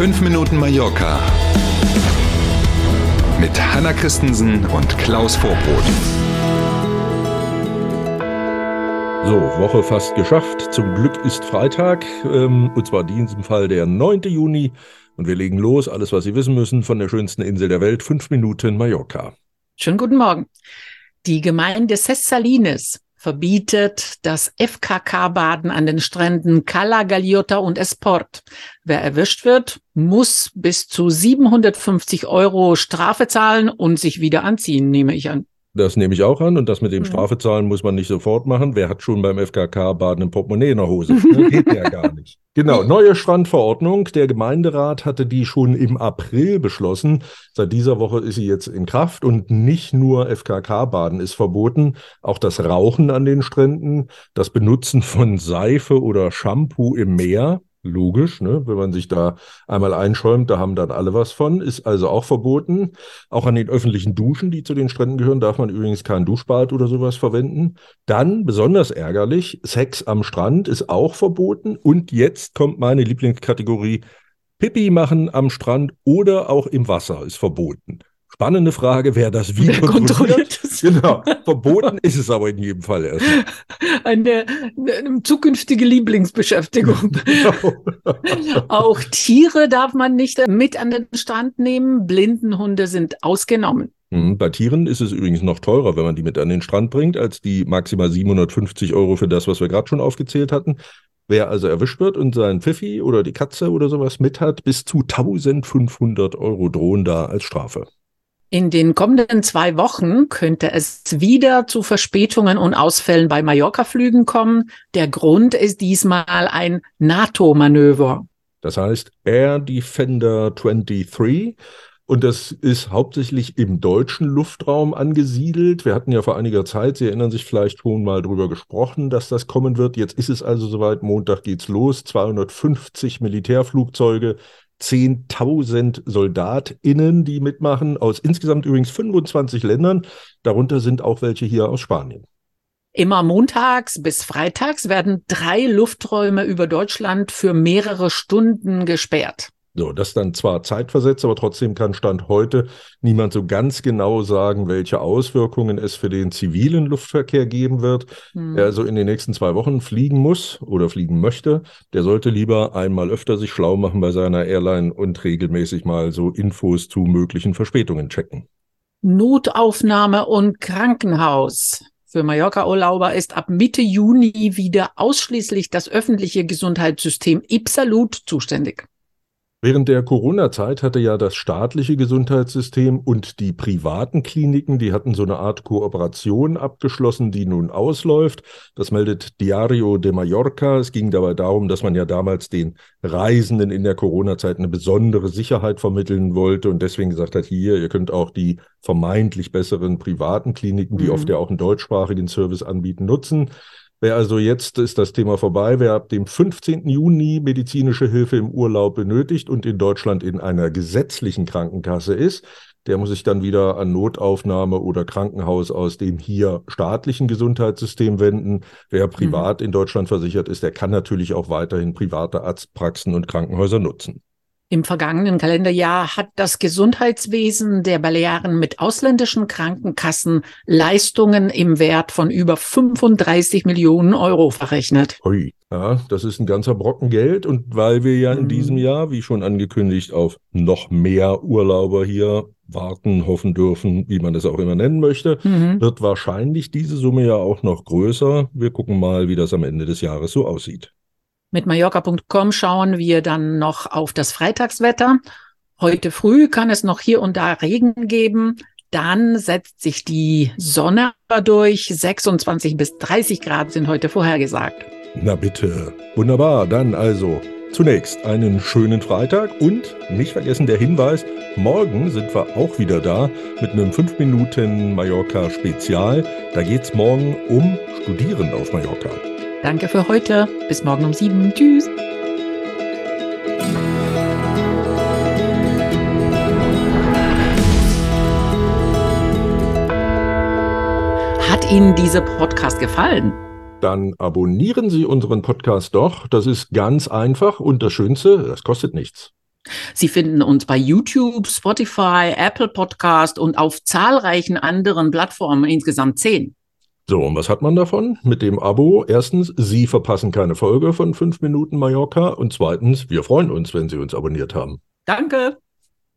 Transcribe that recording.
5 Minuten Mallorca mit Hanna Christensen und Klaus Vorbrot. So, Woche fast geschafft. Zum Glück ist Freitag, ähm, und zwar in diesem Fall der 9. Juni. Und wir legen los, alles, was Sie wissen müssen, von der schönsten Insel der Welt, 5 Minuten Mallorca. Schönen guten Morgen. Die Gemeinde Sessalines verbietet das FKK-Baden an den Stränden Cala, Gagliota und Esport. Wer erwischt wird, muss bis zu 750 Euro Strafe zahlen und sich wieder anziehen, nehme ich an. Das nehme ich auch an. Und das mit dem Mhm. Strafe zahlen muss man nicht sofort machen. Wer hat schon beim FKK Baden ein Portemonnaie in der Hose? Ne, Geht ja gar nicht. Genau, neue Strandverordnung. Der Gemeinderat hatte die schon im April beschlossen. Seit dieser Woche ist sie jetzt in Kraft und nicht nur FKK-Baden ist verboten, auch das Rauchen an den Stränden, das Benutzen von Seife oder Shampoo im Meer. Logisch, ne? wenn man sich da einmal einschäumt, da haben dann alle was von, ist also auch verboten. Auch an den öffentlichen Duschen, die zu den Stränden gehören, darf man übrigens kein Duschbad oder sowas verwenden. Dann, besonders ärgerlich, Sex am Strand ist auch verboten. Und jetzt kommt meine Lieblingskategorie, Pipi machen am Strand oder auch im Wasser ist verboten. Spannende Frage, wer das wie Wer kontrolliert. kontrolliert? Genau, verboten ist es aber in jedem Fall erst. Eine, eine zukünftige Lieblingsbeschäftigung. Genau. Auch Tiere darf man nicht mit an den Strand nehmen. Blindenhunde sind ausgenommen. Mhm, Bei Tieren ist es übrigens noch teurer, wenn man die mit an den Strand bringt, als die maximal 750 Euro für das, was wir gerade schon aufgezählt hatten. Wer also erwischt wird und sein Pfiffi oder die Katze oder sowas mit hat, bis zu 1500 Euro drohen da als Strafe. In den kommenden zwei Wochen könnte es wieder zu Verspätungen und Ausfällen bei Mallorca-Flügen kommen. Der Grund ist diesmal ein NATO-Manöver. Das heißt Air Defender 23. Und das ist hauptsächlich im deutschen Luftraum angesiedelt. Wir hatten ja vor einiger Zeit, Sie erinnern sich vielleicht schon mal drüber gesprochen, dass das kommen wird. Jetzt ist es also soweit. Montag geht's los. 250 Militärflugzeuge, 10.000 SoldatInnen, die mitmachen, aus insgesamt übrigens 25 Ländern. Darunter sind auch welche hier aus Spanien. Immer montags bis freitags werden drei Lufträume über Deutschland für mehrere Stunden gesperrt. So, das dann zwar zeitversetzt, aber trotzdem kann Stand heute niemand so ganz genau sagen, welche Auswirkungen es für den zivilen Luftverkehr geben wird. Hm. Wer also in den nächsten zwei Wochen fliegen muss oder fliegen möchte, der sollte lieber einmal öfter sich schlau machen bei seiner Airline und regelmäßig mal so Infos zu möglichen Verspätungen checken. Notaufnahme und Krankenhaus. Für Mallorca-Urlauber ist ab Mitte Juni wieder ausschließlich das öffentliche Gesundheitssystem Ipsalut zuständig. Während der Corona-Zeit hatte ja das staatliche Gesundheitssystem und die privaten Kliniken, die hatten so eine Art Kooperation abgeschlossen, die nun ausläuft. Das meldet Diario de Mallorca. Es ging dabei darum, dass man ja damals den Reisenden in der Corona-Zeit eine besondere Sicherheit vermitteln wollte und deswegen gesagt hat, hier, ihr könnt auch die vermeintlich besseren privaten Kliniken, die Mhm. oft ja auch einen deutschsprachigen Service anbieten, nutzen. Wer also jetzt ist das Thema vorbei, wer ab dem 15. Juni medizinische Hilfe im Urlaub benötigt und in Deutschland in einer gesetzlichen Krankenkasse ist, der muss sich dann wieder an Notaufnahme oder Krankenhaus aus dem hier staatlichen Gesundheitssystem wenden. Wer privat in Deutschland versichert ist, der kann natürlich auch weiterhin private Arztpraxen und Krankenhäuser nutzen. Im vergangenen Kalenderjahr hat das Gesundheitswesen der Balearen mit ausländischen Krankenkassen Leistungen im Wert von über 35 Millionen Euro verrechnet. Hui, ja, das ist ein ganzer Brocken Geld und weil wir ja in Mhm. diesem Jahr, wie schon angekündigt, auf noch mehr Urlauber hier warten, hoffen dürfen, wie man das auch immer nennen möchte, Mhm. wird wahrscheinlich diese Summe ja auch noch größer. Wir gucken mal, wie das am Ende des Jahres so aussieht. Mit Mallorca.com schauen wir dann noch auf das Freitagswetter. Heute früh kann es noch hier und da Regen geben. Dann setzt sich die Sonne durch. 26 bis 30 Grad sind heute vorhergesagt. Na bitte. Wunderbar. Dann also zunächst einen schönen Freitag und nicht vergessen der Hinweis, morgen sind wir auch wieder da mit einem 5 Minuten Mallorca Spezial. Da geht's morgen um Studieren auf Mallorca. Danke für heute. Bis morgen um sieben. Tschüss. Hat Ihnen dieser Podcast gefallen? Dann abonnieren Sie unseren Podcast doch. Das ist ganz einfach und das Schönste, das kostet nichts. Sie finden uns bei YouTube, Spotify, Apple Podcast und auf zahlreichen anderen Plattformen, insgesamt zehn. So, und was hat man davon? Mit dem Abo, erstens, Sie verpassen keine Folge von 5 Minuten Mallorca und zweitens, wir freuen uns, wenn Sie uns abonniert haben. Danke.